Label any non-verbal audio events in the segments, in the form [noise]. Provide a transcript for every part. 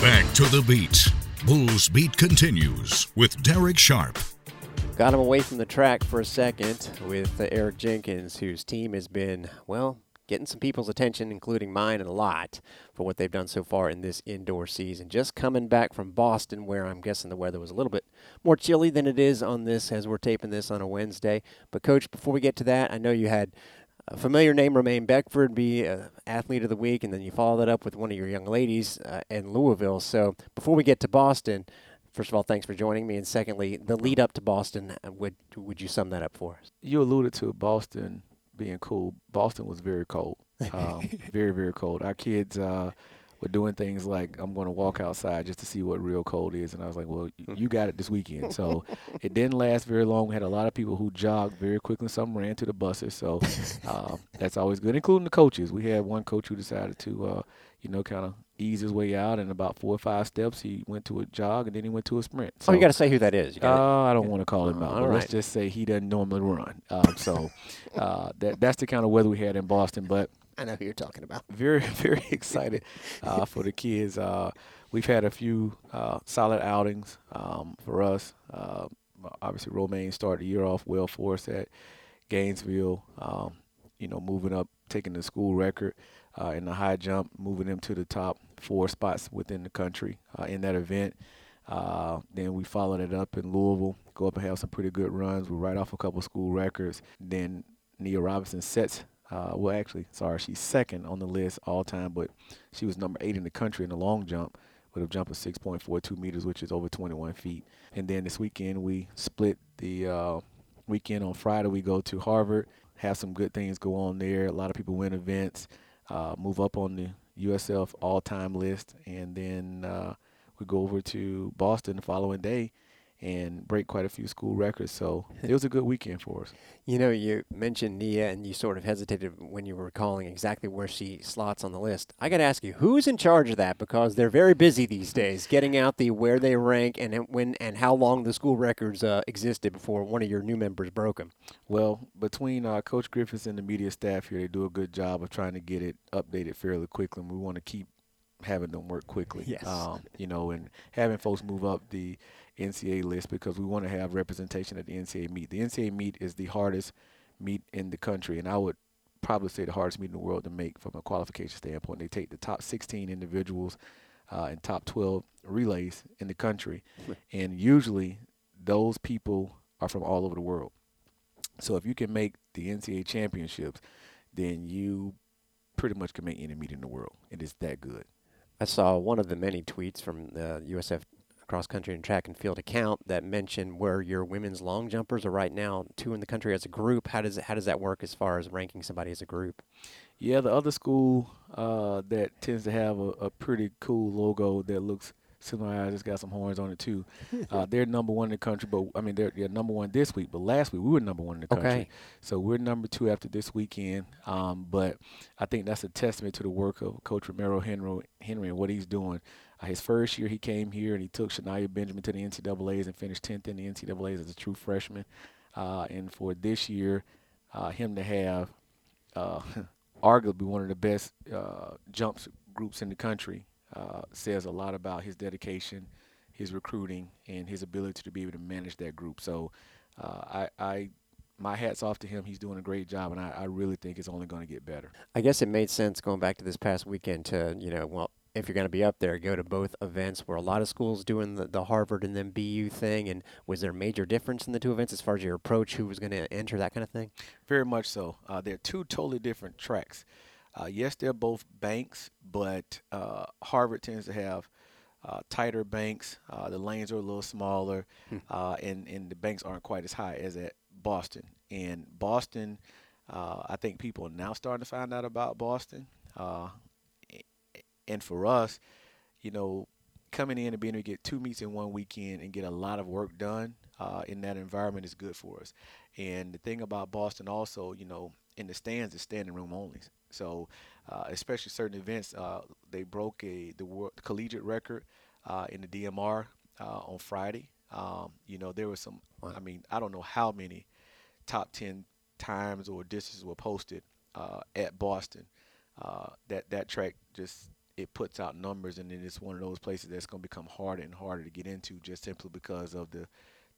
Back to the beat. Bulls Beat continues with Derek Sharp. Got him away from the track for a second with Eric Jenkins, whose team has been, well, getting some people's attention, including mine, and a lot for what they've done so far in this indoor season. Just coming back from Boston, where I'm guessing the weather was a little bit more chilly than it is on this as we're taping this on a Wednesday. But, Coach, before we get to that, I know you had a familiar name, Romaine Beckford, be uh, athlete of the week, and then you follow that up with one of your young ladies uh, in Louisville. So, before we get to Boston, First of all, thanks for joining me, and secondly, the lead up to Boston. uh, Would would you sum that up for us? You alluded to Boston being cool. Boston was very cold, [laughs] um, very very cold. Our kids uh, were doing things like I'm going to walk outside just to see what real cold is, and I was like, well, you got it this weekend. So [laughs] it didn't last very long. We had a lot of people who jogged very quickly. Some ran to the buses, so [laughs] uh, that's always good, including the coaches. We had one coach who decided to, uh, you know, kind of ease his way out, and about four or five steps, he went to a jog, and then he went to a sprint. oh, you got to say who that is. You gotta- uh, I don't want to call him out. All but Let's just say he doesn't normally run. Um, so [laughs] uh, that that's the kind of weather we had in Boston. But I know who you're talking about. [laughs] very very excited uh, for the kids. Uh, we've had a few uh, solid outings um, for us. Uh, obviously, Romaine started the year off well for us at Gainesville. Um, you know, moving up, taking the school record uh, in the high jump, moving them to the top four spots within the country uh, in that event. Uh, then we followed it up in Louisville, go up and have some pretty good runs. We write off a couple school records. Then Nia Robinson sets, uh, well, actually, sorry, she's second on the list all time, but she was number eight in the country in the long jump with a jump of 6.42 meters, which is over 21 feet. And then this weekend, we split the uh, weekend on Friday. We go to Harvard, have some good things go on there. A lot of people win events, uh, move up on the USF all time list, and then uh, we go over to Boston the following day and break quite a few school records. So it was a good weekend for us. [laughs] You know, you mentioned Nia, and you sort of hesitated when you were recalling exactly where she slots on the list. I got to ask you, who's in charge of that? Because they're very busy these days, getting out the where they rank and when and how long the school records uh, existed before one of your new members broke them. Well, between uh, Coach Griffiths and the media staff here, they do a good job of trying to get it updated fairly quickly. And we want to keep having them work quickly. Yes. Um, you know, and having folks move up the NCAA list because we want to have representation at the NCAA meet. The NCAA meet is the hardest meet in the country, and I would probably say the hardest meet in the world to make from a qualification standpoint. They take the top 16 individuals uh, and top 12 relays in the country, [laughs] and usually those people are from all over the world. So if you can make the NCAA championships, then you pretty much can make any meet in the world. It is that good. I saw one of the many tweets from the USF cross country and track and field account that mentioned where your women's long jumpers are right now, two in the country as a group. How does how does that work as far as ranking somebody as a group? Yeah, the other school uh, that tends to have a, a pretty cool logo that looks similar, it's got some horns on it too. [laughs] Uh, they're number one in the country, but I mean they're, they're number one this week. But last week we were number one in the country, Okay. so we're number two after this weekend. Um, but I think that's a testament to the work of Coach Romero Henry, Henry and what he's doing. Uh, his first year he came here and he took Shania Benjamin to the NCAA's and finished 10th in the NCAA's as a true freshman. Uh, and for this year, uh, him to have uh, [laughs] arguably one of the best uh, jumps groups in the country uh, says a lot about his dedication, his recruiting, and his ability to be able to manage that group. So, I, I, my hats off to him. He's doing a great job, and I, I really think it's only going to get better. I guess it made sense going back to this past weekend to, you know, well, if you're going to be up there, go to both events where a lot of schools doing the, the Harvard and then BU thing. And was there a major difference in the two events as far as your approach, who was going to enter, that kind of thing? Very much so. Uh, they're two totally different tracks. Uh, yes, they're both banks, but uh, Harvard tends to have uh, tighter banks. Uh, the lanes are a little smaller, uh, and and the banks aren't quite as high as at Boston. And Boston, uh, I think people are now starting to find out about Boston. And for us, you know, coming in and being able to get two meets in one weekend and get a lot of work done uh, in that environment is good for us. And the thing about Boston also, you know, in the stands is standing room only. So, uh, especially certain events, uh, they broke a the world collegiate record uh, in the DMR uh, on Friday. Um, you know, there was some. I mean, I don't know how many top ten times or distances were posted uh, at Boston. Uh, that that track just it puts out numbers, and then it's one of those places that's going to become harder and harder to get into just simply because of the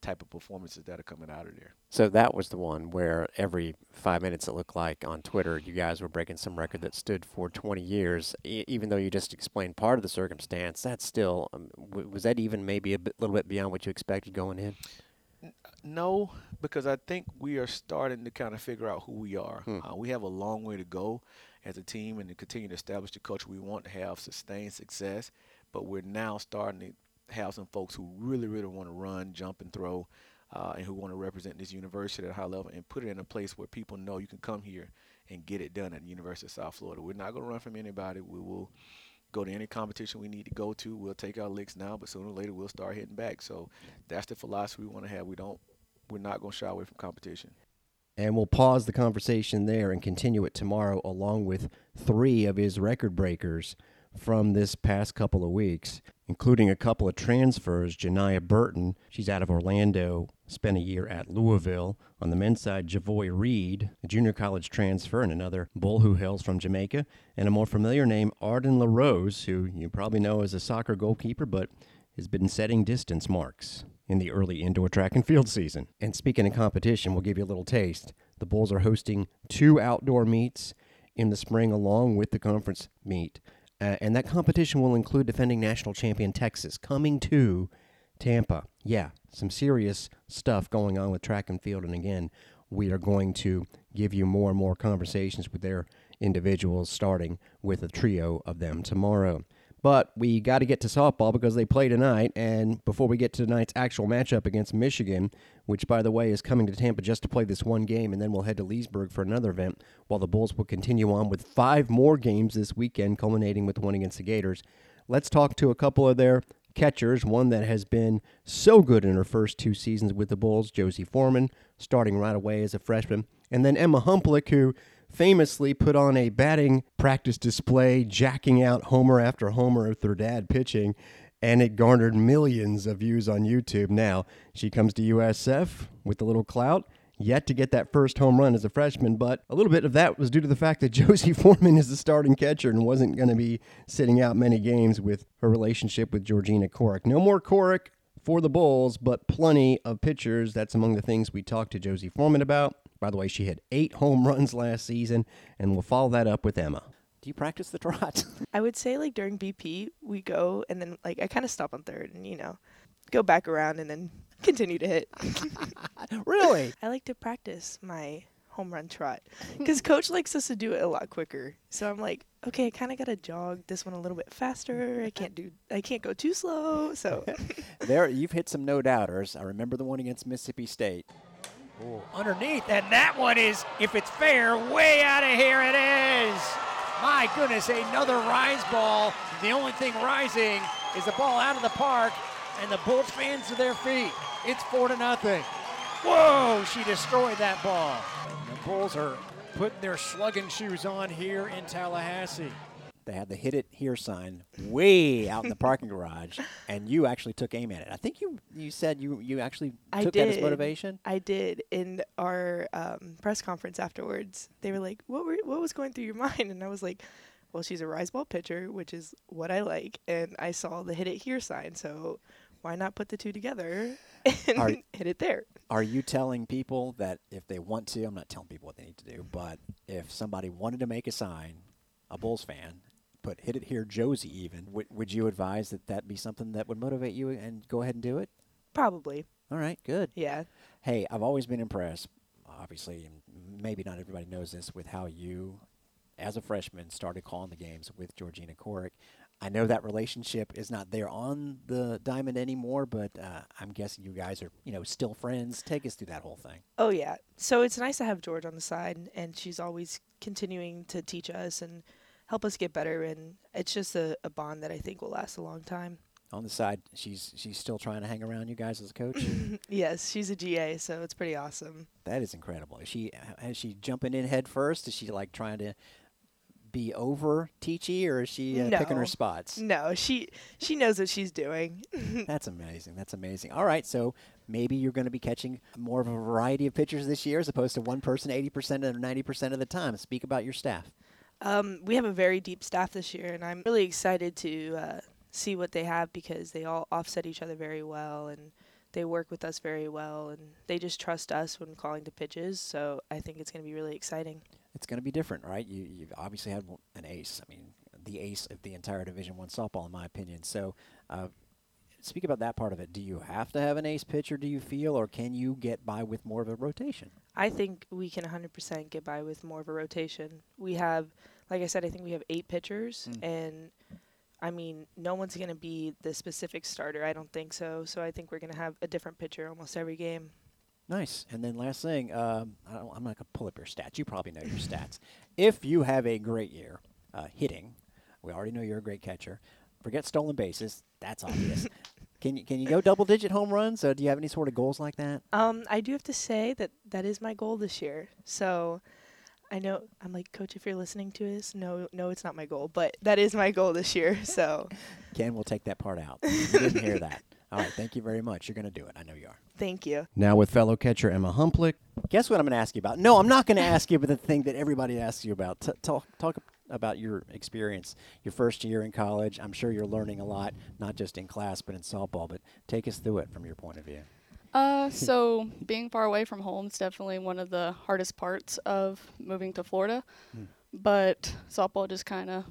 type of performances that are coming out of there. So that was the one where every five minutes it looked like on Twitter you guys were breaking some record that stood for 20 years. E- even though you just explained part of the circumstance, that's still um, w- was that even maybe a bit, little bit beyond what you expected going in? No, because I think we are starting to kind of figure out who we are. Hmm. Uh, we have a long way to go as a team and to continue to establish the culture we want to have sustained success. But we're now starting to have some folks who really, really want to run, jump, and throw, uh, and who want to represent this university at a high level and put it in a place where people know you can come here and get it done at the University of South Florida. We're not going to run from anybody. We will go to any competition we need to go to. We'll take our licks now, but sooner or later we'll start hitting back. So that's the philosophy we want to have. We don't we're not going to shy away from competition. And we'll pause the conversation there and continue it tomorrow, along with three of his record breakers from this past couple of weeks, including a couple of transfers. Janiah Burton, she's out of Orlando, spent a year at Louisville. On the men's side, Javoy Reed, a junior college transfer, and another bull who hails from Jamaica, and a more familiar name, Arden LaRose, who you probably know as a soccer goalkeeper, but has been setting distance marks in the early indoor track and field season. And speaking of competition, we'll give you a little taste. The Bulls are hosting two outdoor meets in the spring along with the conference meet. Uh, and that competition will include defending national champion Texas coming to Tampa. Yeah, some serious stuff going on with track and field. And again, we are going to give you more and more conversations with their individuals, starting with a trio of them tomorrow. But we got to get to softball because they play tonight. And before we get to tonight's actual matchup against Michigan, which, by the way, is coming to Tampa just to play this one game, and then we'll head to Leesburg for another event, while the Bulls will continue on with five more games this weekend, culminating with one against the Gators. Let's talk to a couple of their catchers. One that has been so good in her first two seasons with the Bulls, Josie Foreman, starting right away as a freshman. And then Emma Humplick, who famously put on a batting practice display, jacking out homer after homer with her dad pitching, and it garnered millions of views on YouTube. Now she comes to USF with a little clout. Yet to get that first home run as a freshman, but a little bit of that was due to the fact that [laughs] Josie Foreman is the starting catcher and wasn't going to be sitting out many games with her relationship with Georgina Corrick. No more Corrick for the Bulls, but plenty of pitchers. That's among the things we talked to Josie Foreman about. By the way, she had eight home runs last season, and we'll follow that up with Emma. Do you practice the trot? [laughs] I would say like during BP we go and then like I kind of stop on third and you know go back around and then [laughs] continue to hit. [laughs] really? I like to practice my home run trot because coach likes us to do it a lot quicker. So I'm like, okay, I kind of got to jog this one a little bit faster. I can't do, I can't go too slow. So there, you've hit some no doubters. I remember the one against Mississippi State. Ooh, underneath, and that one is, if it's fair, way out of here. It is. My goodness, another rise ball. The only thing rising is the ball out of the park, and the Bulls fans to their feet. It's four to nothing. Whoa, she destroyed that ball. The Bulls are putting their slugging shoes on here in Tallahassee. They had the hit it here sign way out in the parking [laughs] garage, and you actually took aim at it. I think you you said you you actually I took did. that as motivation. I did in our um, press conference afterwards. They were like, "What were what was going through your mind?" And I was like, "Well, she's a rise ball pitcher, which is what I like." And I saw the hit it here sign, so why not put the two together [laughs] and Are- hit it there? Are you telling people that if they want to, I'm not telling people what they need to do, but if somebody wanted to make a sign, a Bulls fan, put hit it here, Josie even, would, would you advise that that be something that would motivate you and go ahead and do it? Probably, All right, good. yeah. Hey, I've always been impressed, obviously, and maybe not everybody knows this, with how you, as a freshman, started calling the games with Georgina Corrick. I know that relationship is not there on the diamond anymore, but uh, I'm guessing you guys are, you know, still friends. Take us through that whole thing. Oh yeah. So it's nice to have George on the side, and she's always continuing to teach us and help us get better. And it's just a, a bond that I think will last a long time. On the side, she's she's still trying to hang around you guys as a coach. [laughs] Yes, she's a GA, so it's pretty awesome. that is incredible. Is she is she jumping in head first? Is she like trying to be over teachy, or is she uh, picking her spots? No, she she knows what she's doing. [laughs] That's amazing. That's amazing. All right, so maybe you're going to be catching more of a variety of pitchers this year as opposed to one person 80% or 90% of the time. Speak about your staff. Um, we have a very deep staff this year, and I'm really excited to uh, see what they have because they all offset each other very well and they work with us very well and they just trust us when calling the pitches. So I think it's going to be really exciting. It's going to be different, right? You you've obviously had an ace. I mean, the ace of the entire Division One softball, in my opinion. So. Uh, speak about that part of it. Do you have to have an ace pitcher, do you feel, or can you get by with more of a rotation? I think we can 100% get by with more of a rotation. We have, like I said, I think we have eight pitchers, mm. and I mean, no one's going to be the specific starter. I don't think so. So I think we're going to have a different pitcher almost every game. Nice. And then last thing, um, I am not going to pull up your stats. You probably know your stats. If you have a great year uh, hitting, we already know you're a great catcher. Forget stolen bases. That's obvious. [laughs] can you can you go double digit home runs? Uh, do you have any sort of goals like that? Um, I do have to say that that is my goal this year. So I know I'm like, coach, if you're listening to this, no, no, it's not my goal, but that is my goal this year. [laughs] So, Ken, we'll take that part out. [laughs] You didn't hear that. All right, thank you very much. You're going to do it. I know you are. Thank you. Now with fellow catcher Emma Humplick. Guess what I'm going to ask you about? No, I'm not going to ask you about the thing that everybody asks you about. T- talk, talk about your experience, your first year in college. I'm sure you're learning a lot, not just in class, but in softball. But take us through it from your point of view. Uh, so [laughs] being far away from home is definitely one of the hardest parts of moving to Florida. Hmm. But softball just kind of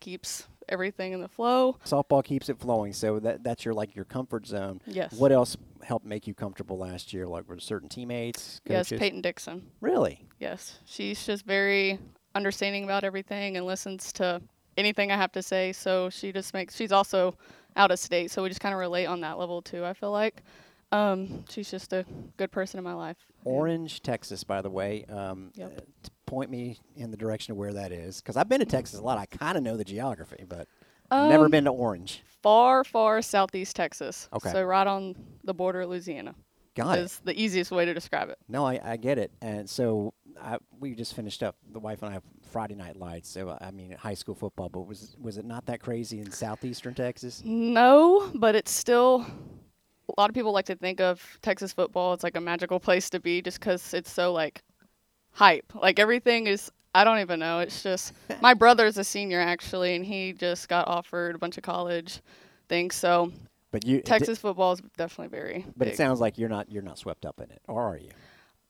keeps everything in the flow. Softball keeps it flowing, so that that's your like your comfort zone. Yes. What else helped make you comfortable last year? Like were certain teammates? Coaches? Yes, Peyton Dixon. Really? Yes, she's just very understanding about everything and listens to anything I have to say. So she just makes. She's also out of state, so we just kind of relate on that level too. I feel like. Um, she's just a good person in my life. Orange, Texas, by the way. Um, yep. uh, point me in the direction of where that is, because I've been to Texas a lot. I kind of know the geography, but um, never been to Orange. Far, far southeast Texas. Okay. So right on the border of Louisiana. Got is the easiest way to describe it. No, I, I get it. And so I, we just finished up the wife and I Friday night lights. So I mean, high school football. But was was it not that crazy in southeastern Texas? No, but it's still a lot of people like to think of Texas football It's like a magical place to be just because it's so like hype. Like everything is, I don't even know. It's just [laughs] my brother's a senior actually, and he just got offered a bunch of college things. So, but you Texas football is definitely very. But big. it sounds like you're not you're not swept up in it, or are you?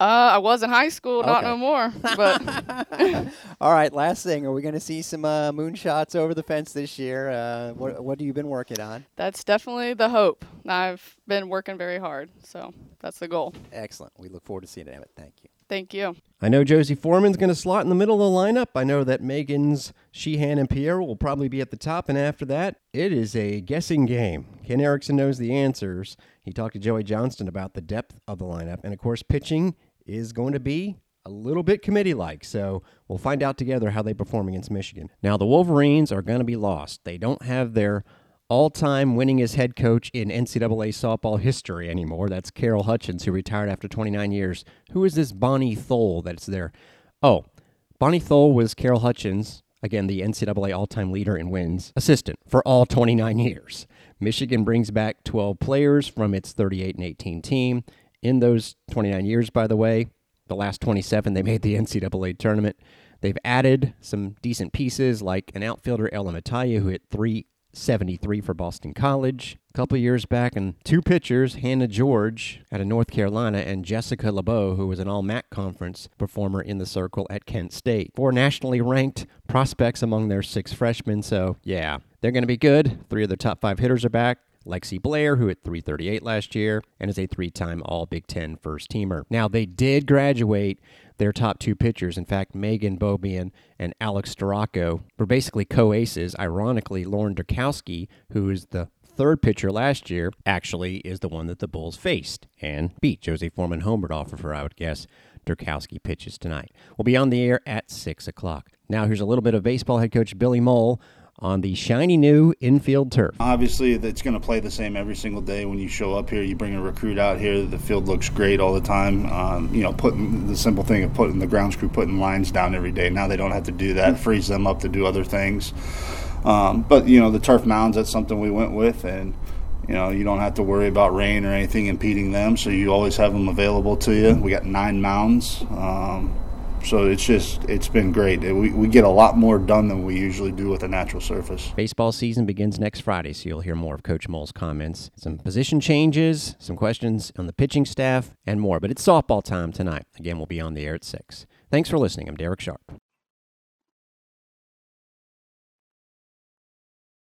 Uh, I was in high school, not okay. no more. But [laughs] all right, last thing, are we going to see some uh, moonshots over the fence this year? Uh, what what have you been working on? That's definitely the hope. I've been working very hard, so that's the goal. Excellent. We look forward to seeing it, Emmett. Thank you. Thank you. I know Josie Foreman's going to slot in the middle of the lineup. I know that Megan's Sheehan and Pierre will probably be at the top, and after that, it is a guessing game. Ken Erickson knows the answers. He talked to Joey Johnston about the depth of the lineup, and of course, pitching is going to be a little bit committee like. So we'll find out together how they perform against Michigan. Now, the Wolverines are going to be lost. They don't have their all time winningest head coach in NCAA softball history anymore. That's Carol Hutchins, who retired after 29 years. Who is this Bonnie Tholl that's there? Oh, Bonnie Tholl was Carol Hutchins, again, the NCAA all time leader in wins, assistant for all 29 years. Michigan brings back 12 players from its 38 and 18 team in those 29 years, by the way, the last 27, they made the [laughs] NCAA tournament. They've added some decent pieces like an outfielder, Ella Mataya, who hit 373 for Boston College a couple years back, and two pitchers, Hannah George out of North Carolina and Jessica LeBeau, who was an all MAC conference performer in the circle at Kent State. Four nationally ranked prospects among their six freshmen, so yeah, they're going to be good. Three of their top five hitters are back. Lexi Blair, who hit 338 last year and is a three time All Big Ten first teamer. Now, they did graduate their top two pitchers. In fact, Megan Beaubien and Alex Storako were basically co aces. Ironically, Lauren Derkowski, who is the third pitcher last year, actually is the one that the Bulls faced and beat. Josie Foreman homered off of her, I would guess. Derkowski pitches tonight. We'll be on the air at 6 o'clock. Now, here's a little bit of baseball head coach Billy Mohl on the shiny new infield turf. Obviously, it's going to play the same every single day. When you show up here, you bring a recruit out here. The field looks great all the time. Um, you know, putting the simple thing of putting the grounds crew putting lines down every day. Now they don't have to do that. Frees them up to do other things. Um, but you know, the turf mounds. That's something we went with, and you know, you don't have to worry about rain or anything impeding them. So you always have them available to you. We got nine mounds. Um, so it's just it's been great. We we get a lot more done than we usually do with a natural surface. Baseball season begins next Friday, so you'll hear more of Coach Mohl's comments, some position changes, some questions on the pitching staff, and more. But it's softball time tonight. Again, we'll be on the air at six. Thanks for listening. I'm Derek Sharp.